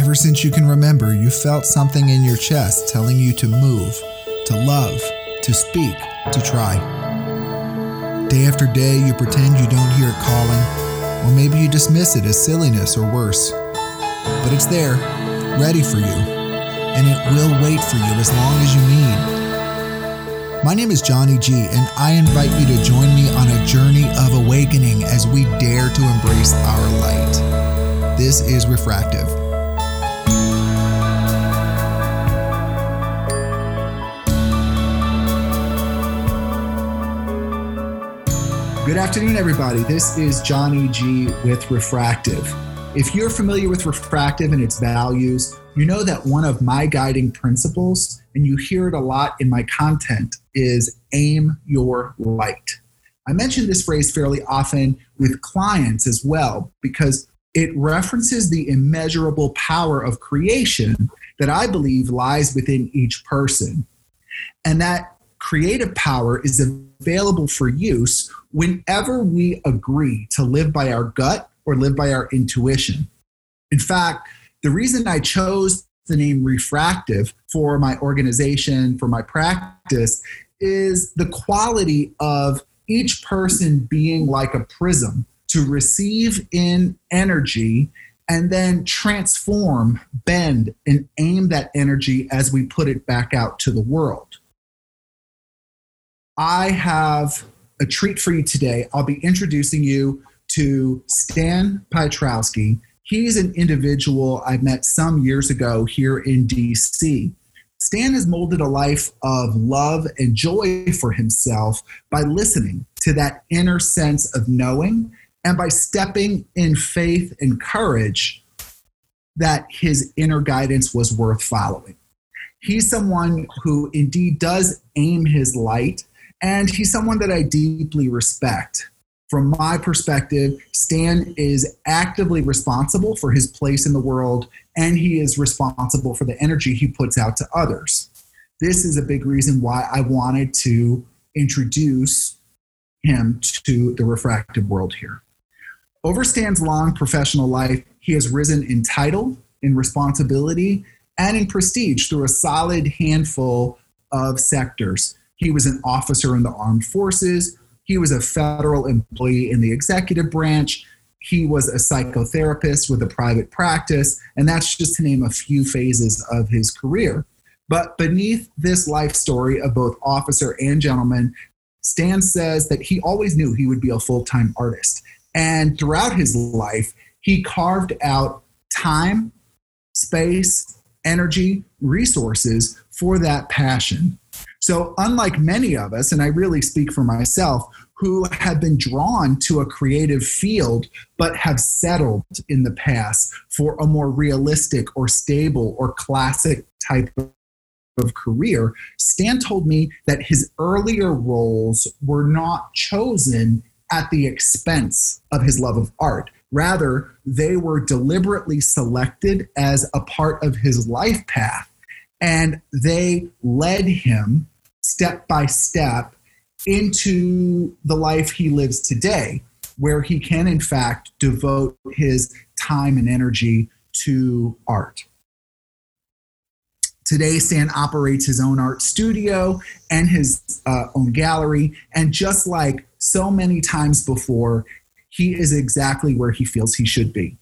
Ever since you can remember, you felt something in your chest telling you to move, to love, to speak, to try. Day after day, you pretend you don't hear it calling, or maybe you dismiss it as silliness or worse. But it's there, ready for you, and it will wait for you as long as you need. My name is Johnny G, and I invite you to join me on a journey of awakening as we dare to embrace our light. This is Refractive. Good afternoon, everybody. This is Johnny G with Refractive. If you're familiar with Refractive and its values, you know that one of my guiding principles, and you hear it a lot in my content, is aim your light. I mention this phrase fairly often with clients as well because it references the immeasurable power of creation that I believe lies within each person. And that creative power is available for use whenever we agree to live by our gut or live by our intuition. In fact, the reason I chose the name refractive for my organization, for my practice, is the quality of each person being like a prism to receive in energy and then transform, bend, and aim that energy as we put it back out to the world. I have a treat for you today. I'll be introducing you to Stan Piotrowski. He's an individual I met some years ago here in DC. Stan has molded a life of love and joy for himself by listening to that inner sense of knowing and by stepping in faith and courage that his inner guidance was worth following. He's someone who indeed does aim his light and he's someone that I deeply respect. From my perspective, Stan is actively responsible for his place in the world, and he is responsible for the energy he puts out to others. This is a big reason why I wanted to introduce him to the refractive world here. Over Stan's long professional life, he has risen in title, in responsibility, and in prestige through a solid handful of sectors. He was an officer in the armed forces. He was a federal employee in the executive branch. He was a psychotherapist with a private practice. And that's just to name a few phases of his career. But beneath this life story of both officer and gentleman, Stan says that he always knew he would be a full time artist. And throughout his life, he carved out time, space, energy, resources for that passion. So, unlike many of us, and I really speak for myself, who have been drawn to a creative field but have settled in the past for a more realistic or stable or classic type of career, Stan told me that his earlier roles were not chosen at the expense of his love of art. Rather, they were deliberately selected as a part of his life path and they led him step by step into the life he lives today, where he can, in fact, devote his time and energy to art. Today, Stan operates his own art studio and his uh, own gallery. And just like so many times before, he is exactly where he feels he should be.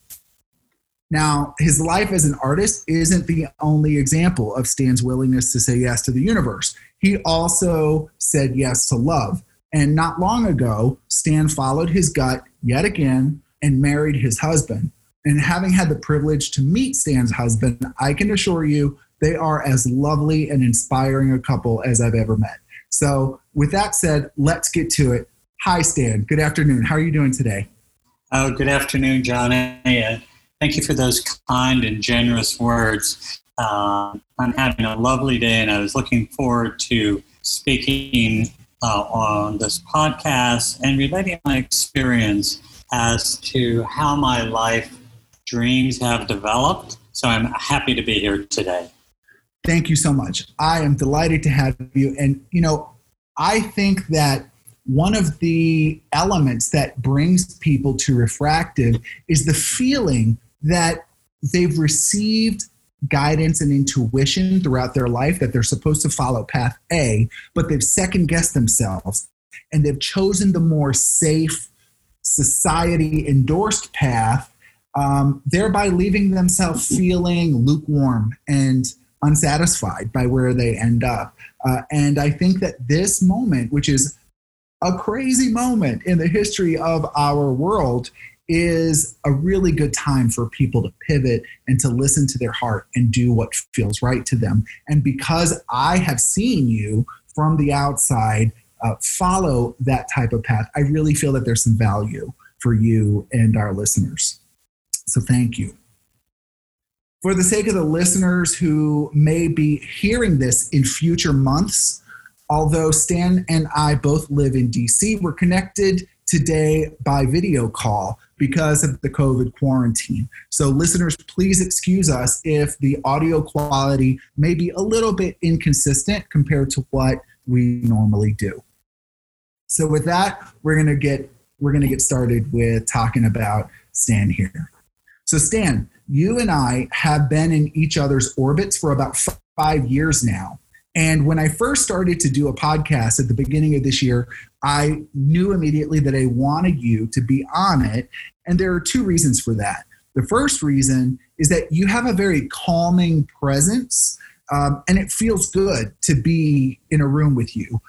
Now, his life as an artist isn't the only example of Stan's willingness to say yes to the universe. He also said yes to love. And not long ago, Stan followed his gut yet again and married his husband. And having had the privilege to meet Stan's husband, I can assure you they are as lovely and inspiring a couple as I've ever met. So, with that said, let's get to it. Hi, Stan. Good afternoon. How are you doing today? Oh, good afternoon, Johnny. Uh, Thank you for those kind and generous words. Uh, I'm having a lovely day, and I was looking forward to speaking uh, on this podcast and relating my experience as to how my life dreams have developed. So I'm happy to be here today. Thank you so much. I am delighted to have you. And, you know, I think that one of the elements that brings people to refractive is the feeling that they've received guidance and intuition throughout their life that they're supposed to follow path A, but they've second guessed themselves and they've chosen the more safe, society endorsed path, um, thereby leaving themselves feeling lukewarm and unsatisfied by where they end up. Uh, and I think that this moment, which is a crazy moment in the history of our world, is a really good time for people to pivot and to listen to their heart and do what feels right to them. And because I have seen you from the outside uh, follow that type of path, I really feel that there's some value for you and our listeners. So thank you. For the sake of the listeners who may be hearing this in future months, although Stan and I both live in DC, we're connected today by video call because of the COVID quarantine. So, listeners, please excuse us if the audio quality may be a little bit inconsistent compared to what we normally do. So, with that, we're gonna get we're gonna get started with talking about Stan here. So, Stan, you and I have been in each other's orbits for about five years now. And when I first started to do a podcast at the beginning of this year, I knew immediately that I wanted you to be on it. And there are two reasons for that. The first reason is that you have a very calming presence, um, and it feels good to be in a room with you.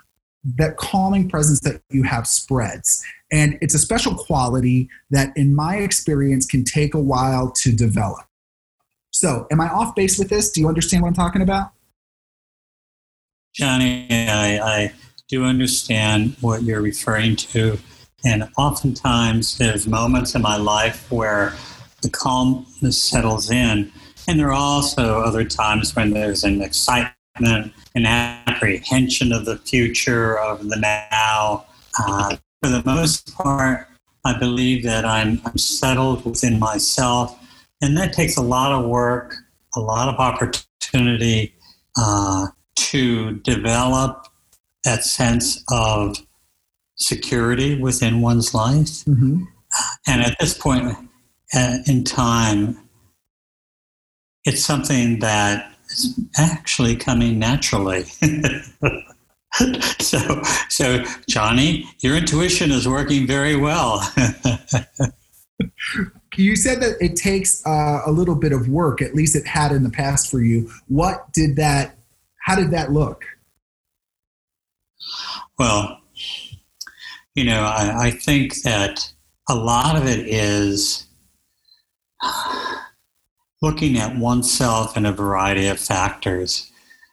That calming presence that you have spreads. And it's a special quality that, in my experience, can take a while to develop. So, am I off base with this? Do you understand what I'm talking about? Johnny, I, I do understand what you're referring to. And oftentimes there's moments in my life where the calmness settles in. And there are also other times when there's an excitement, an apprehension of the future, of the now. Uh, for the most part, I believe that I'm, I'm settled within myself. And that takes a lot of work, a lot of opportunity uh, to develop that sense of security within one's life. Mm-hmm. And at this point uh, in time, it's something that is actually coming naturally. so, so Johnny, your intuition is working very well. you said that it takes uh, a little bit of work. At least it had in the past for you. What did that? How did that look? Well, you know, I, I think that a lot of it is looking at oneself in a variety of factors.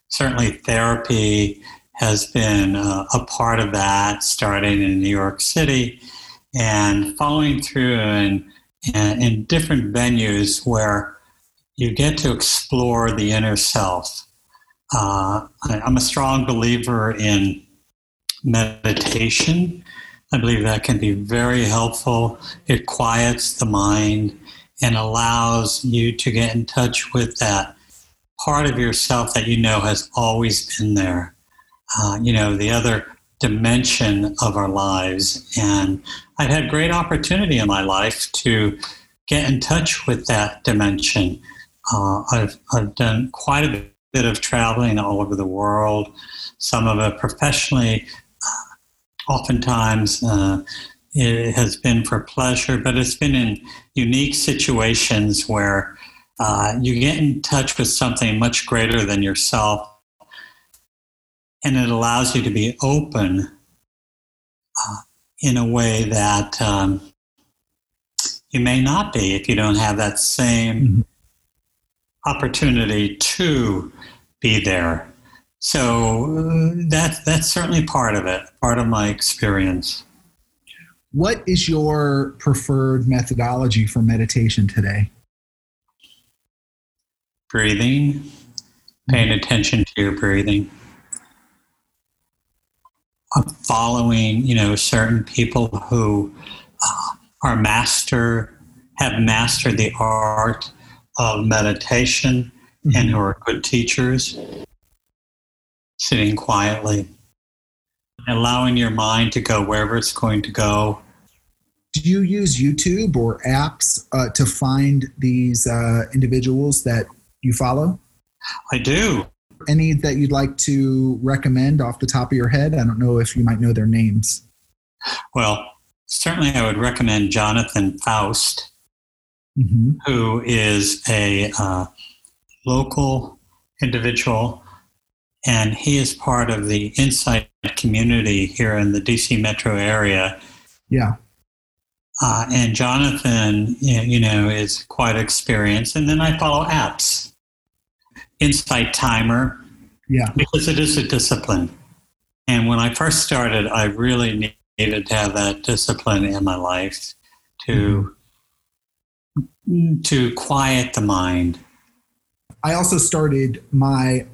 Certainly, therapy has been uh, a part of that, starting in New York City and following through in, in, in different venues where you get to explore the inner self. Uh, I, I'm a strong believer in meditation. I believe that can be very helpful. It quiets the mind and allows you to get in touch with that part of yourself that you know has always been there. Uh, you know, the other dimension of our lives. And I've had great opportunity in my life to get in touch with that dimension. Uh, I've, I've done quite a bit of traveling all over the world, some of it professionally, oftentimes uh, it has been for pleasure, but it's been in unique situations where uh, you get in touch with something much greater than yourself, and it allows you to be open uh, in a way that um, you may not be if you don't have that same mm-hmm. opportunity to be there. So uh, that, that's certainly part of it, part of my experience. What is your preferred methodology for meditation today? Breathing, paying attention to your breathing. Uh, following, you know, certain people who uh, are master, have mastered the art of meditation mm-hmm. and who are good teachers sitting quietly, allowing your mind to go wherever it's going to go. do you use YouTube or apps uh, to find these uh, individuals that you follow? I do. Any that you'd like to recommend off the top of your head? I don't know if you might know their names. Well, certainly I would recommend Jonathan Faust, mm-hmm. who is a uh, local individual, and he is part of the Insight community here in the DC metro area. Yeah. Uh, and Jonathan, you know, is quite experienced. And then I follow apps, Insight Timer, yeah, because it is a discipline. And when I first started, I really needed to have that discipline in my life to mm-hmm. to quiet the mind. I also started my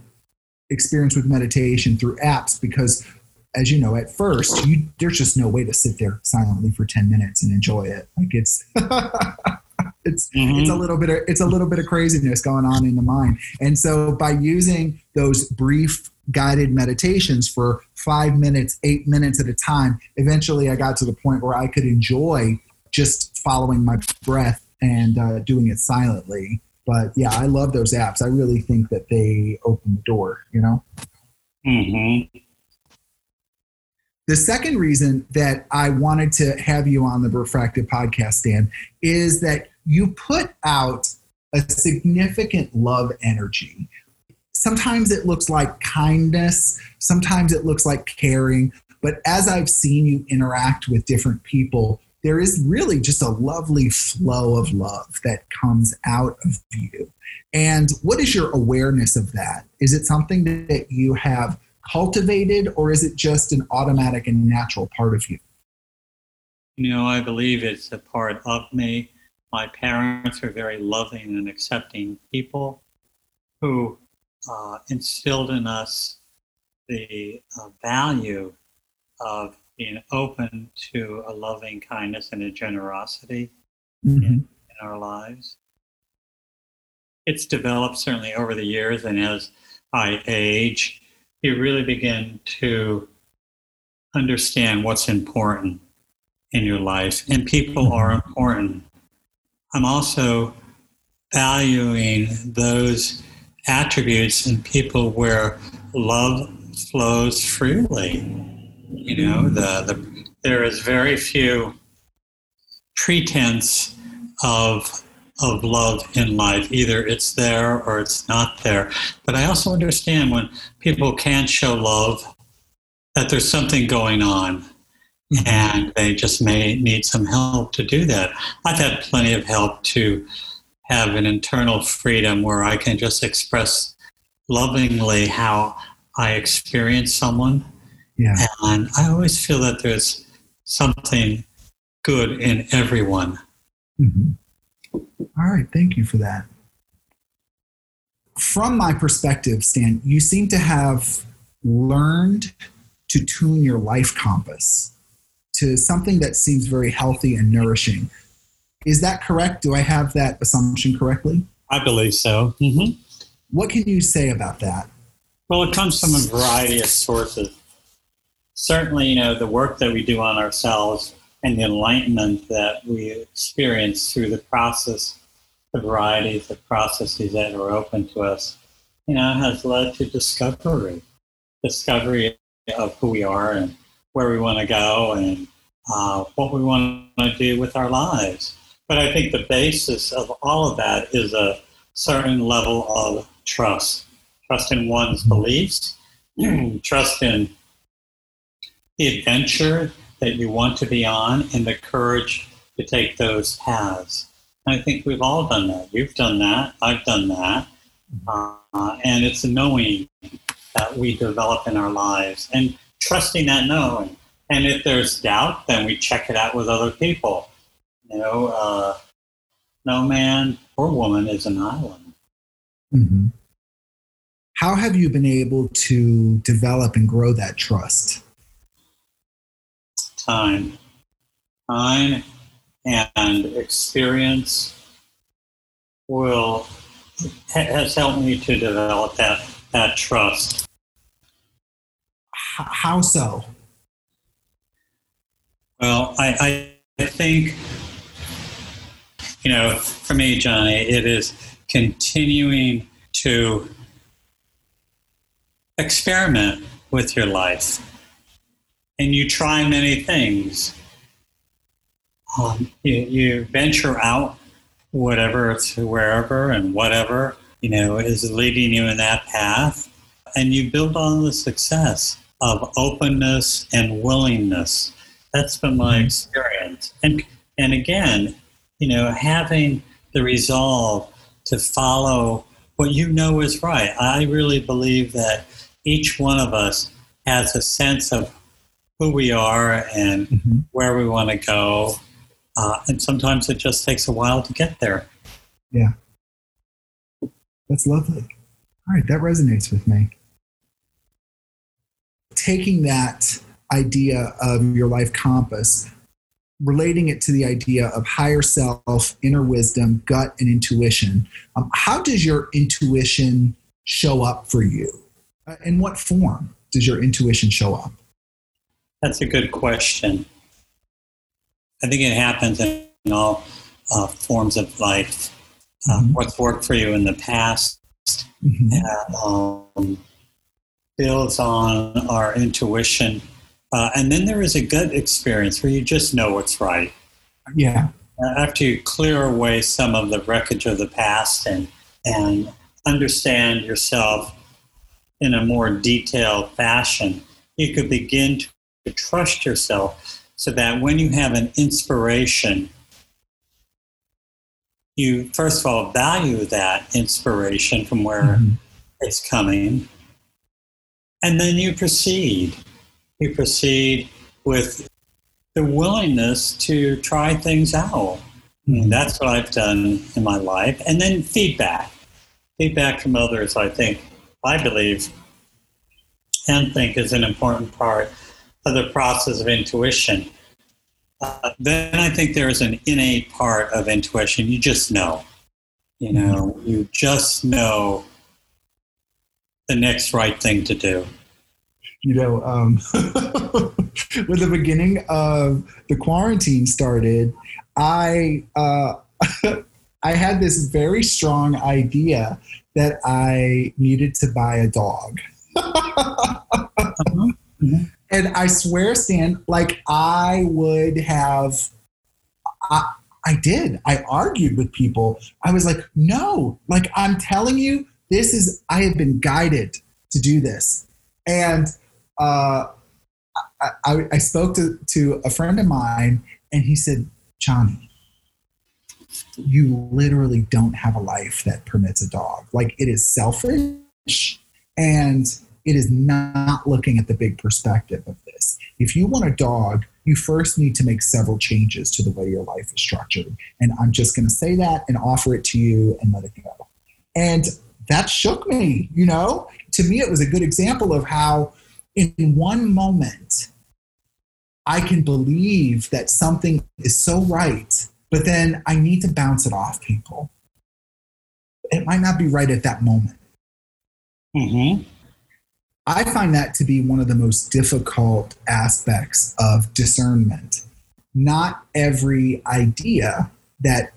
experience with meditation through apps because as you know, at first, you, there's just no way to sit there silently for 10 minutes and enjoy it. Like it's, it's, mm-hmm. it's a little bit of, it's a little bit of craziness going on in the mind. And so by using those brief guided meditations for five minutes, eight minutes at a time, eventually I got to the point where I could enjoy just following my breath and uh, doing it silently. But yeah, I love those apps. I really think that they open the door, you know? Mm-hmm. The second reason that I wanted to have you on the Refractive podcast, Stan, is that you put out a significant love energy. Sometimes it looks like kindness, sometimes it looks like caring, but as I've seen you interact with different people, there is really just a lovely flow of love that comes out of you. And what is your awareness of that? Is it something that you have cultivated, or is it just an automatic and natural part of you? You know, I believe it's a part of me. My parents are very loving and accepting people who uh, instilled in us the uh, value of being open to a loving kindness and a generosity mm-hmm. in, in our lives. It's developed certainly over the years, and as I age, you really begin to understand what's important in your life, and people are mm-hmm. important. I'm also valuing those attributes in people where love flows freely. You know, the, the there is very few pretense of of love in life. Either it's there or it's not there. But I also understand when people can't show love, that there's something going on and they just may need some help to do that. I've had plenty of help to have an internal freedom where I can just express lovingly how I experience someone. Yeah. And I always feel that there's something good in everyone. Mm-hmm. All right, thank you for that. From my perspective, Stan, you seem to have learned to tune your life compass to something that seems very healthy and nourishing. Is that correct? Do I have that assumption correctly? I believe so. Mm-hmm. What can you say about that? Well, it comes from a variety of sources. Certainly, you know, the work that we do on ourselves and the enlightenment that we experience through the process, the varieties of processes that are open to us, you know, has led to discovery, discovery of who we are and where we want to go and uh, what we want to do with our lives. But I think the basis of all of that is a certain level of trust trust in one's beliefs, trust in the adventure that you want to be on and the courage to take those paths. And I think we've all done that. You've done that. I've done that. Uh, and it's a knowing that we develop in our lives and trusting that knowing. And if there's doubt, then we check it out with other people. You know, uh, no man or woman is an island. Mm-hmm. How have you been able to develop and grow that trust? Time. Time and experience will has helped me to develop that that trust. How so? Well, I, I think, you know, for me, Johnny, it is continuing to experiment with your life. And you try many things. Um, you, you venture out, whatever, to wherever and whatever, you know, is leading you in that path. And you build on the success of openness and willingness. That's been my mm-hmm. experience. And, and again, you know, having the resolve to follow what you know is right. I really believe that each one of us has a sense of who we are and mm-hmm. where we want to go. Uh, and sometimes it just takes a while to get there. Yeah. That's lovely. All right, that resonates with me. Taking that idea of your life compass, relating it to the idea of higher self, inner wisdom, gut, and intuition, um, how does your intuition show up for you? Uh, in what form does your intuition show up? That's a good question. I think it happens in all uh, forms of life. Uh, mm-hmm. What's worked for you in the past mm-hmm. um, builds on our intuition. Uh, and then there is a gut experience where you just know what's right. Yeah. Uh, after you clear away some of the wreckage of the past and, and understand yourself in a more detailed fashion, you could begin to trust yourself so that when you have an inspiration, you first of all value that inspiration from where mm-hmm. it's coming, and then you proceed. You proceed with the willingness to try things out. Mm-hmm. that's what I've done in my life. And then feedback. Feedback from others, I think, I believe and think is an important part of the process of intuition. Uh, then I think there is an innate part of intuition. You just know. You know, you just know the next right thing to do. You know, um, when the beginning of the quarantine started, I uh, I had this very strong idea that I needed to buy a dog. uh-huh. And I swear, Stan, like I would have, I, I did. I argued with people. I was like, no, like I'm telling you, this is, I have been guided to do this. And uh, I, I, I spoke to, to a friend of mine, and he said, Johnny, you literally don't have a life that permits a dog. Like it is selfish and it is not looking at the big perspective of this. If you want a dog, you first need to make several changes to the way your life is structured. And I'm just going to say that and offer it to you and let it go. And that shook me, you know? To me, it was a good example of how, in one moment, I can believe that something is so right, but then I need to bounce it off people. It might not be right at that moment. Mm-hmm. I find that to be one of the most difficult aspects of discernment. Not every idea that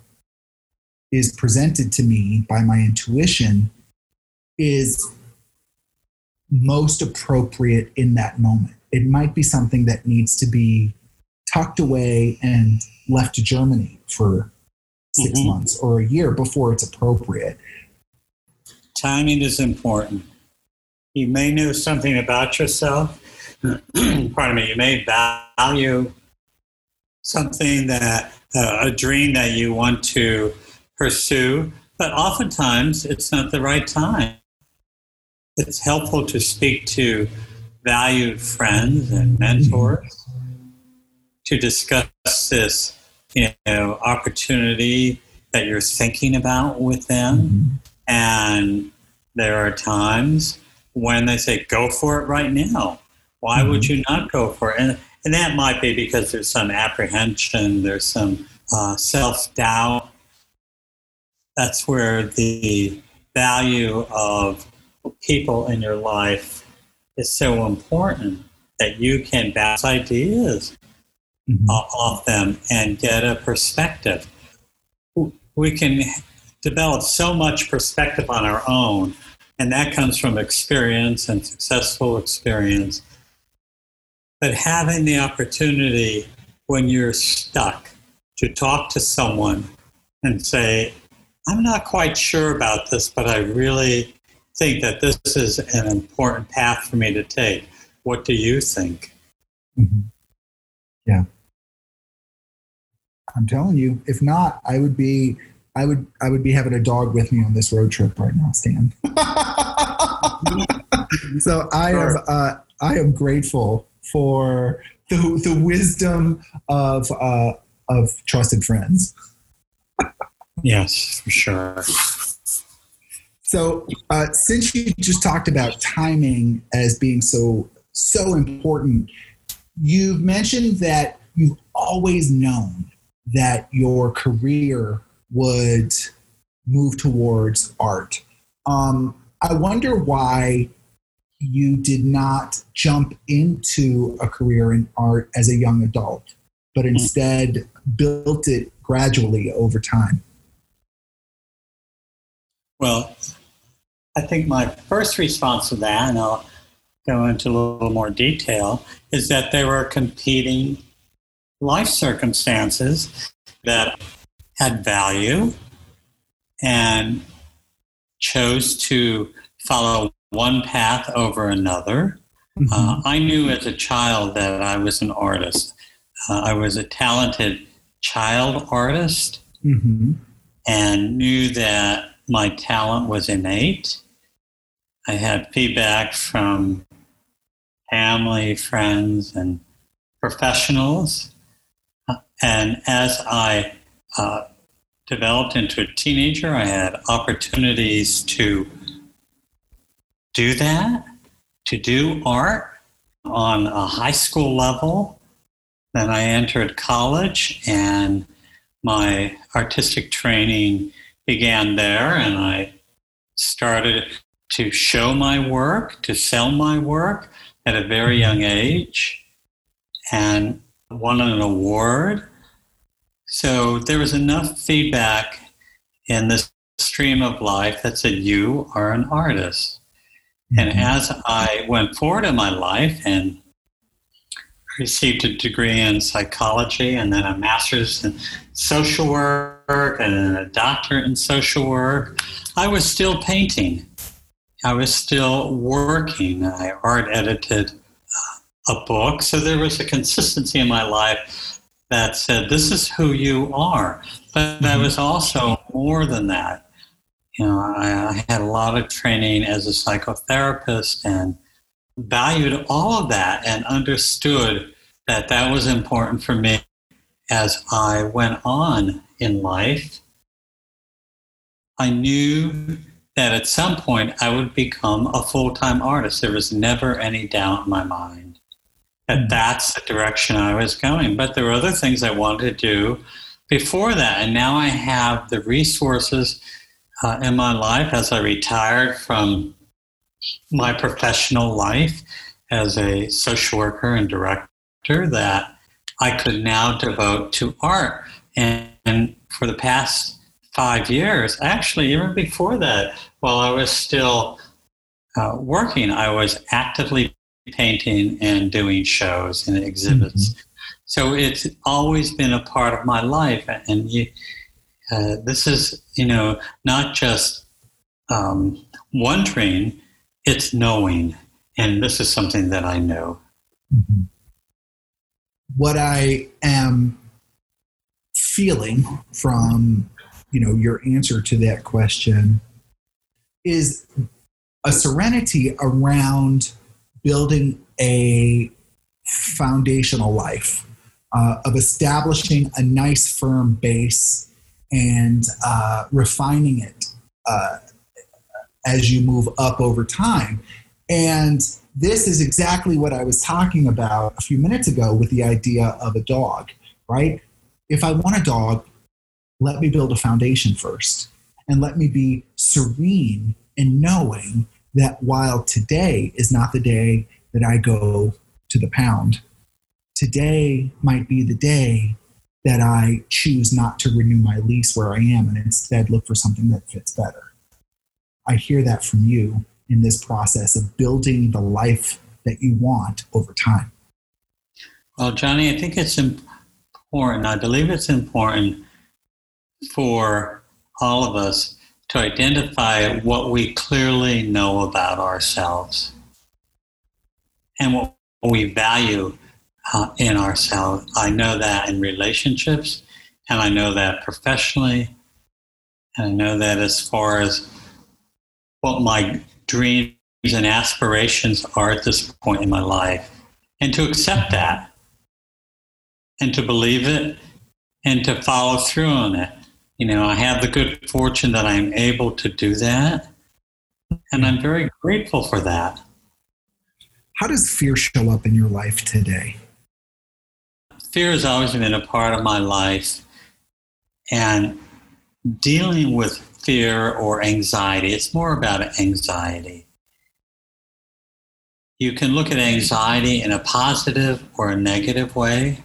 is presented to me by my intuition is most appropriate in that moment. It might be something that needs to be tucked away and left to germinate for 6 mm-hmm. months or a year before it's appropriate. Timing is important. You may know something about yourself. Pardon me. You may value something that uh, a dream that you want to pursue, but oftentimes it's not the right time. It's helpful to speak to valued friends and mentors to discuss this, you know, opportunity that you're thinking about with them. And there are times when they say go for it right now. Why mm-hmm. would you not go for it? And, and that might be because there's some apprehension, there's some uh, self doubt. That's where the value of people in your life is so important that you can bounce ideas mm-hmm. off them and get a perspective. We can develop so much perspective on our own, and that comes from experience and successful experience. But having the opportunity when you're stuck to talk to someone and say, I'm not quite sure about this, but I really think that this is an important path for me to take. What do you think? Mm-hmm. Yeah. I'm telling you, if not, I would be I would I would be having a dog with me on this road trip right now, Stan. so I am uh, I am grateful for the the wisdom of uh, of trusted friends. yes, for sure. So, uh, since you just talked about timing as being so so important, you've mentioned that you've always known that your career would move towards art. Um, I wonder why you did not jump into a career in art as a young adult, but instead built it gradually over time. Well, I think my first response to that, and I'll go into a little more detail, is that there were competing life circumstances that had value and chose to follow one path over another. Mm-hmm. Uh, I knew as a child that I was an artist. Uh, I was a talented child artist mm-hmm. and knew that my talent was innate. I had feedback from family, friends, and professionals. Uh, and as I uh, developed into a teenager, I had opportunities to do that, to do art on a high school level. Then I entered college and my artistic training began there, and I started to show my work, to sell my work at a very young age, and won an award. So there was enough feedback in this stream of life that said, You are an artist. And mm-hmm. as I went forward in my life and received a degree in psychology and then a master's in social work and then a doctorate in social work, I was still painting. I was still working. I art edited uh, a book. So there was a consistency in my life that said, This is who you are. But mm-hmm. I was also more than that you know, I, I had a lot of training as a psychotherapist and valued all of that and understood that that was important for me as I went on in life. I knew that at some point I would become a full time artist. There was never any doubt in my mind that hmm. that's the direction I was going. But there were other things I wanted to do before that. And now I have the resources uh, in my life as I retired from my professional life as a social worker and director that I could now devote to art. And, and for the past five years, actually, even before that, while I was still uh, working, I was actively painting and doing shows and exhibits. Mm-hmm. So it's always been a part of my life. And you, uh, this is, you know, not just um, wondering, it's knowing. And this is something that I know. Mm-hmm. What I am feeling from, you know, your answer to that question is a serenity around building a foundational life, uh, of establishing a nice, firm base and uh, refining it uh, as you move up over time. And this is exactly what I was talking about a few minutes ago with the idea of a dog, right? If I want a dog, let me build a foundation first and let me be serene in knowing that while today is not the day that I go to the pound, today might be the day that I choose not to renew my lease where I am and instead look for something that fits better. I hear that from you in this process of building the life that you want over time. Well, Johnny, I think it's important. I believe it's important for all of us to identify what we clearly know about ourselves and what we value uh, in ourselves. I know that in relationships, and I know that professionally, and I know that as far as what my dreams and aspirations are at this point in my life, and to accept that, and to believe it, and to follow through on it. You know, I have the good fortune that I'm able to do that, and I'm very grateful for that. How does fear show up in your life today? Fear has always been a part of my life, and dealing with fear or anxiety, it's more about anxiety. You can look at anxiety in a positive or a negative way.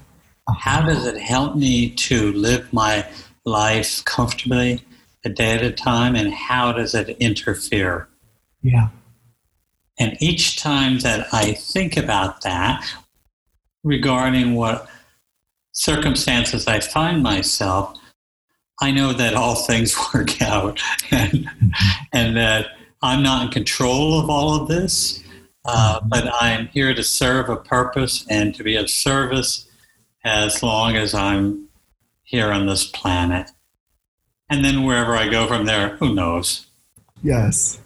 How does it help me to live my life comfortably a day at a time, and how does it interfere? Yeah. And each time that I think about that regarding what circumstances I find myself, I know that all things work out and, and that I'm not in control of all of this, uh, but I'm here to serve a purpose and to be of service as long as I'm here on this planet. And then wherever I go from there, who knows? Yes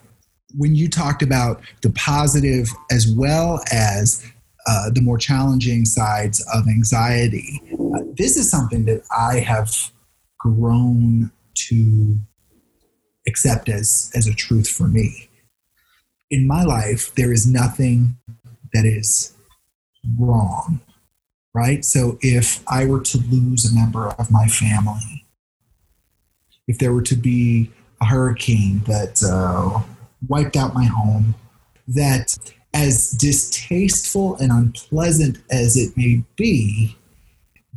when you talked about the positive as well as uh, the more challenging sides of anxiety, uh, this is something that I have grown to accept as, as a truth for me. In my life, there is nothing that is wrong, right? So if I were to lose a member of my family, if there were to be a hurricane that uh, wiped out my home, that as distasteful and unpleasant as it may be,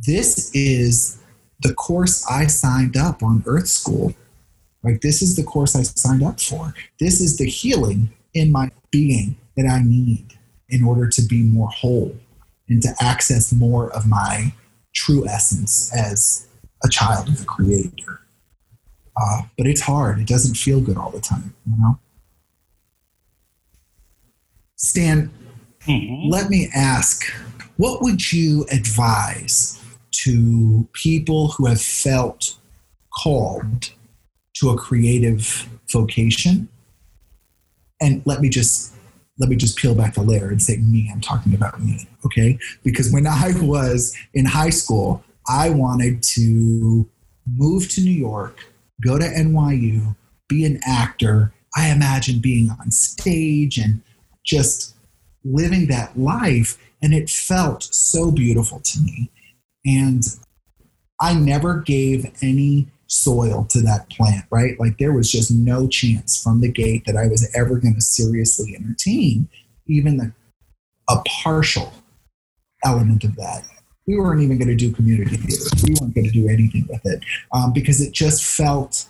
this is the course I signed up on Earth School. Like, this is the course I signed up for. This is the healing in my being that I need in order to be more whole and to access more of my true essence as a child of the Creator. Uh, but it's hard. It doesn't feel good all the time, you know? Stan, mm-hmm. let me ask what would you advise to people who have felt called to a creative vocation? And let me just let me just peel back the layer and say me i'm talking about me okay because when i was in high school i wanted to move to new york go to nyu be an actor i imagined being on stage and just living that life. And it felt so beautiful to me. And I never gave any soil to that plant, right? Like there was just no chance from the gate that I was ever going to seriously entertain even the, a partial element of that. We weren't even going to do community theater. We weren't going to do anything with it um, because it just felt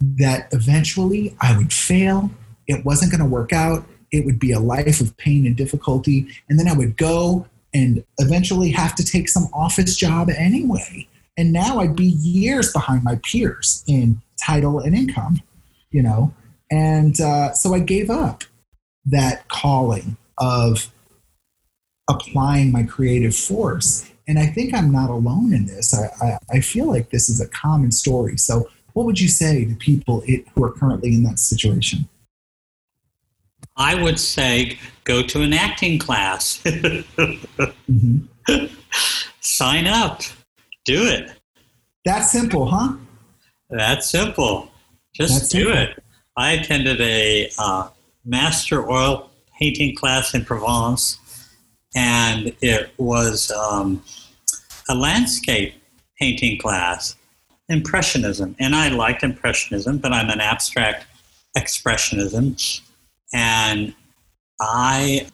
that eventually I would fail it wasn't going to work out. It would be a life of pain and difficulty. And then I would go and eventually have to take some office job anyway. And now I'd be years behind my peers in title and income, you know? And uh, so I gave up that calling of applying my creative force. And I think I'm not alone in this. I, I, I feel like this is a common story. So, what would you say to people who are currently in that situation? I would say go to an acting class. mm-hmm. Sign up. Do it. That simple, huh? That's simple. Just That's do simple. it. I attended a uh, master oil painting class in Provence, and it was um, a landscape painting class, Impressionism. And I liked Impressionism, but I'm an abstract expressionism. And I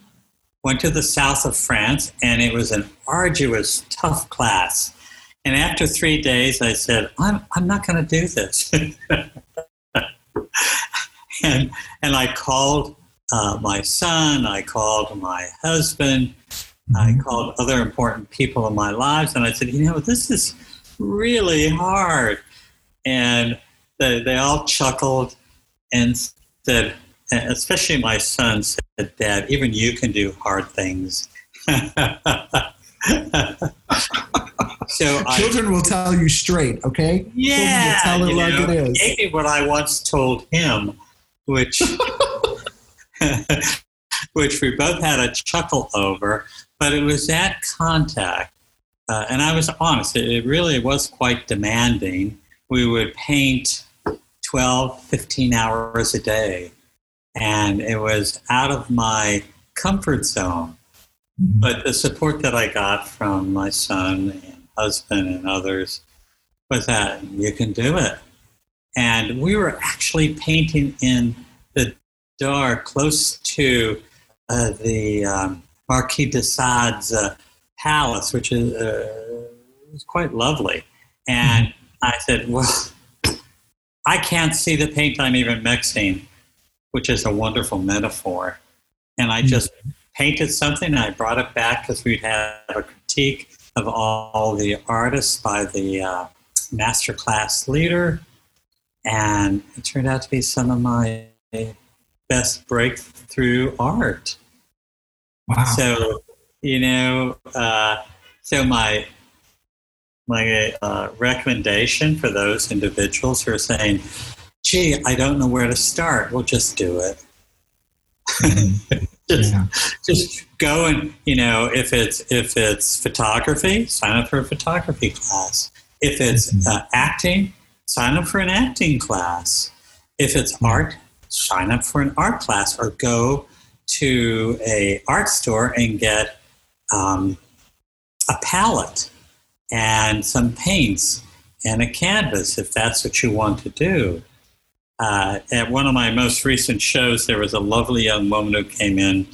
went to the south of France, and it was an arduous, tough class. And after three days, I said, I'm, I'm not going to do this. and, and I called uh, my son, I called my husband, I mm-hmm. called other important people in my lives, and I said, you know, this is really hard. And they, they all chuckled and said, especially my son said, Dad, even you can do hard things. so children I, will tell you straight, okay? Yeah, tell it like know, it is. Maybe what I once told him, which which we both had a chuckle over, but it was that contact, uh, and I was honest. It, it really was quite demanding. We would paint 12, 15 hours a day and it was out of my comfort zone. Mm-hmm. But the support that I got from my son and husband and others was that you can do it. And we were actually painting in the dark close to uh, the um, Marquis de Sade's uh, palace, which is uh, quite lovely. And mm-hmm. I said, Well, I can't see the paint I'm even mixing which is a wonderful metaphor. And I hmm. just painted something and I brought it back because we'd have a critique of all the artists by the uh, masterclass leader. And it turned out to be some of my best breakthrough art. Wow. So, you know, uh, so my my uh, recommendation for those individuals who are saying, gee, I don't know where to start. Well, just do it. Just, yeah. just go and you know if it's if it's photography, sign up for a photography class. If it's mm-hmm. uh, acting, sign up for an acting class. If it's art, sign up for an art class or go to a art store and get um, a palette and some paints and a canvas if that's what you want to do. Uh, at one of my most recent shows, there was a lovely young woman who came in,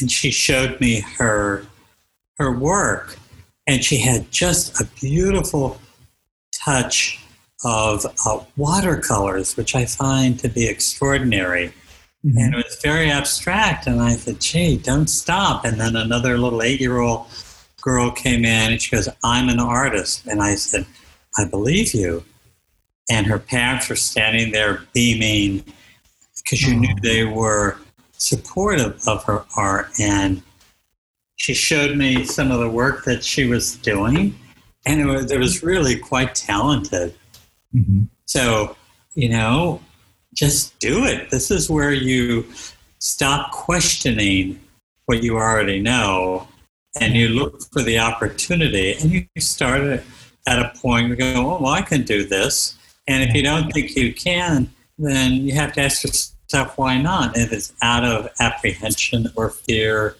and she showed me her her work, and she had just a beautiful touch of uh, watercolors, which I find to be extraordinary. Mm-hmm. And it was very abstract. And I said, gee, don't stop. And then another little eight year old girl came in and she goes, I'm an artist. And I said, I believe you and her parents were standing there beaming because you knew they were supportive of her art. And she showed me some of the work that she was doing and it was, it was really quite talented. Mm-hmm. so you know just do it. This is where you stop questioning what you already know and you look for the opportunity. And you start at a point where you go oh, well i can do this and if you don't think you can, then you have to ask yourself why not. If it's out of apprehension or fear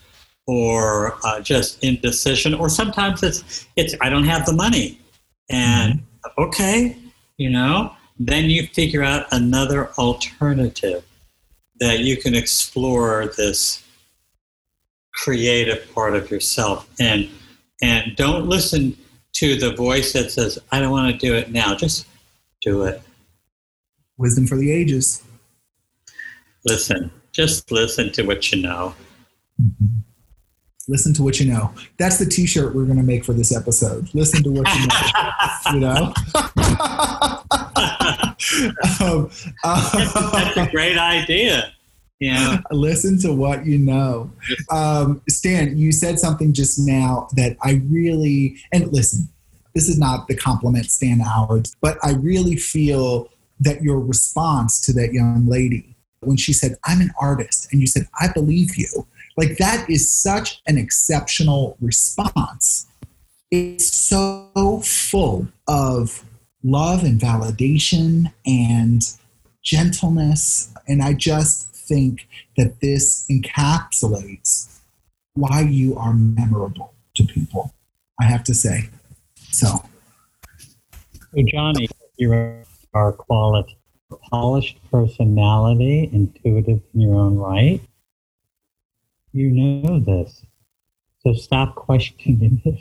or uh, just indecision, or sometimes it's it's I don't have the money, and mm-hmm. okay, you know, then you figure out another alternative that you can explore this creative part of yourself and and don't listen to the voice that says i don't want to do it now just do it. Wisdom for the ages. Listen, just listen to what you know. Mm-hmm. Listen to what you know. That's the T-shirt we're going to make for this episode. Listen to what you know. you know. um, uh, that's, a great idea. Yeah. Listen to what you know. Um, Stan, you said something just now that I really and listen this is not the compliment Stan Howard, but I really feel that your response to that young lady when she said, I'm an artist, and you said, I believe you, like that is such an exceptional response. It's so full of love and validation and gentleness. And I just think that this encapsulates why you are memorable to people, I have to say. So, so Johnny, you are quality, polished personality, intuitive in your own right. You know this. So stop questioning it.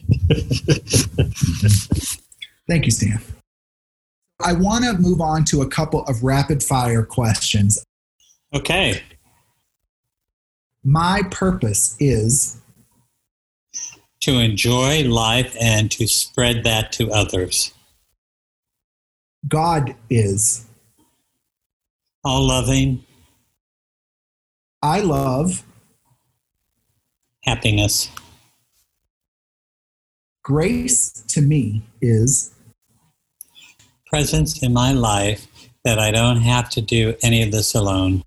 Thank you, Stan. I want to move on to a couple of rapid fire questions. Okay. My purpose is to enjoy life and to spread that to others. God is all loving. I love happiness. Grace to me is presence in my life that I don't have to do any of this alone.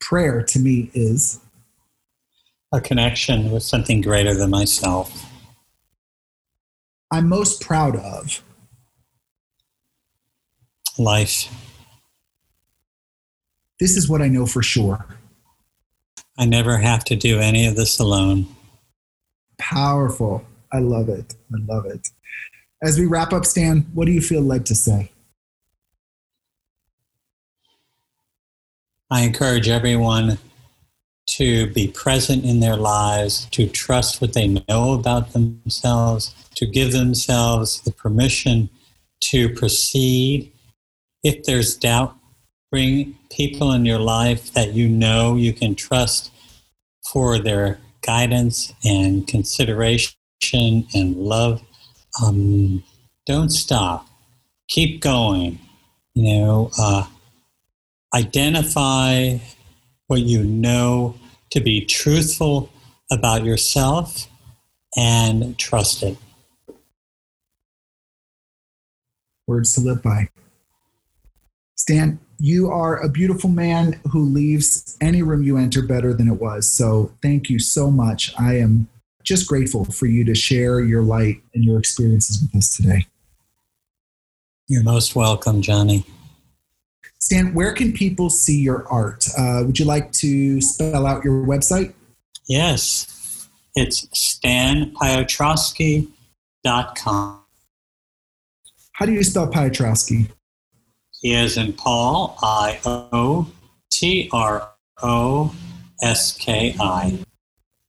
Prayer to me is a connection with something greater than myself. I'm most proud of life. This is what I know for sure. I never have to do any of this alone. Powerful. I love it. I love it. As we wrap up, Stan, what do you feel led to say? I encourage everyone to be present in their lives, to trust what they know about themselves, to give themselves the permission to proceed. If there's doubt, bring people in your life that you know you can trust for their guidance and consideration and love. Um, don't stop. Keep going. You know, uh, identify what you know to be truthful about yourself and trust it. Words to live by. Stan, you are a beautiful man who leaves any room you enter better than it was. So thank you so much. I am just grateful for you to share your light and your experiences with us today. You're most welcome, Johnny. Stan, where can people see your art? Uh, would you like to spell out your website? Yes, it's stanpiotrowski.com. How do you spell Piotrowski? He is in Paul, I O T R O S K I.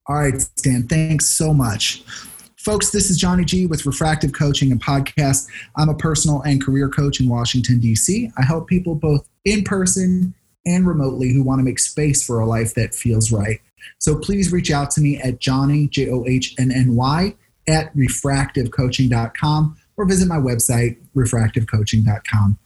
All right, Stan, thanks so much. Folks, this is Johnny G with Refractive Coaching and Podcast. I'm a personal and career coach in Washington, D.C. I help people both in person and remotely who want to make space for a life that feels right. So please reach out to me at Johnny, J O H N N Y, at refractivecoaching.com or visit my website, refractivecoaching.com.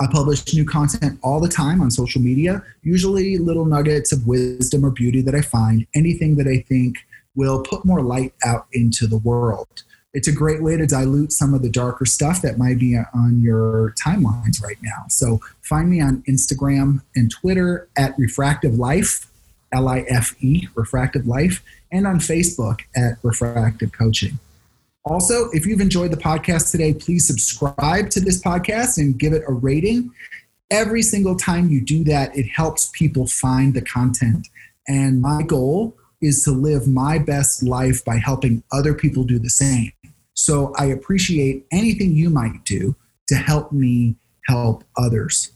I publish new content all the time on social media, usually little nuggets of wisdom or beauty that I find, anything that I think will put more light out into the world. It's a great way to dilute some of the darker stuff that might be on your timelines right now. So find me on Instagram and Twitter at Refractive Life, L I F E, Refractive Life, and on Facebook at Refractive Coaching. Also, if you've enjoyed the podcast today, please subscribe to this podcast and give it a rating. Every single time you do that, it helps people find the content. And my goal is to live my best life by helping other people do the same. So I appreciate anything you might do to help me help others.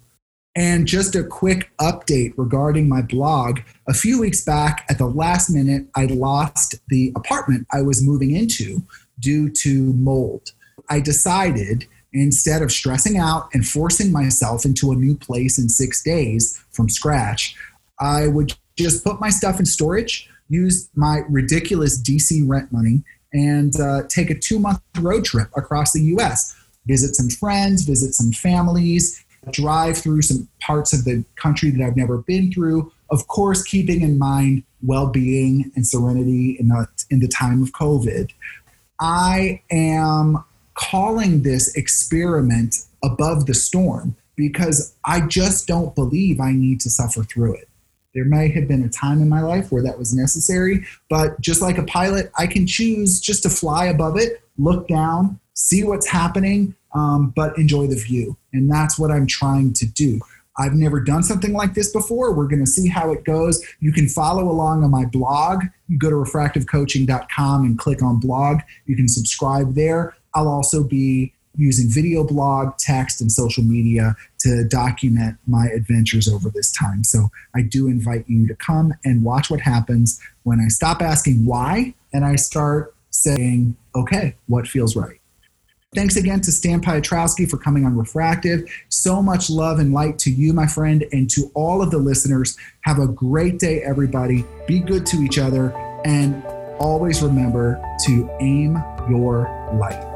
And just a quick update regarding my blog. A few weeks back, at the last minute, I lost the apartment I was moving into due to mold. I decided instead of stressing out and forcing myself into a new place in six days from scratch, I would just put my stuff in storage use my ridiculous DC rent money and uh, take a two month road trip across the US, visit some friends, visit some families, drive through some parts of the country that I've never been through. Of course, keeping in mind well being and serenity in the, in the time of COVID. I am calling this experiment above the storm because I just don't believe I need to suffer through it. There may have been a time in my life where that was necessary, but just like a pilot, I can choose just to fly above it, look down, see what's happening, um, but enjoy the view. And that's what I'm trying to do. I've never done something like this before. We're going to see how it goes. You can follow along on my blog. You go to refractivecoaching.com and click on blog. You can subscribe there. I'll also be using video blog, text, and social media to document my adventures over this time. So I do invite you to come and watch what happens when I stop asking why and I start saying, okay, what feels right? Thanks again to Stan Piotrowski for coming on Refractive. So much love and light to you, my friend, and to all of the listeners. Have a great day, everybody. Be good to each other, and always remember to aim your light.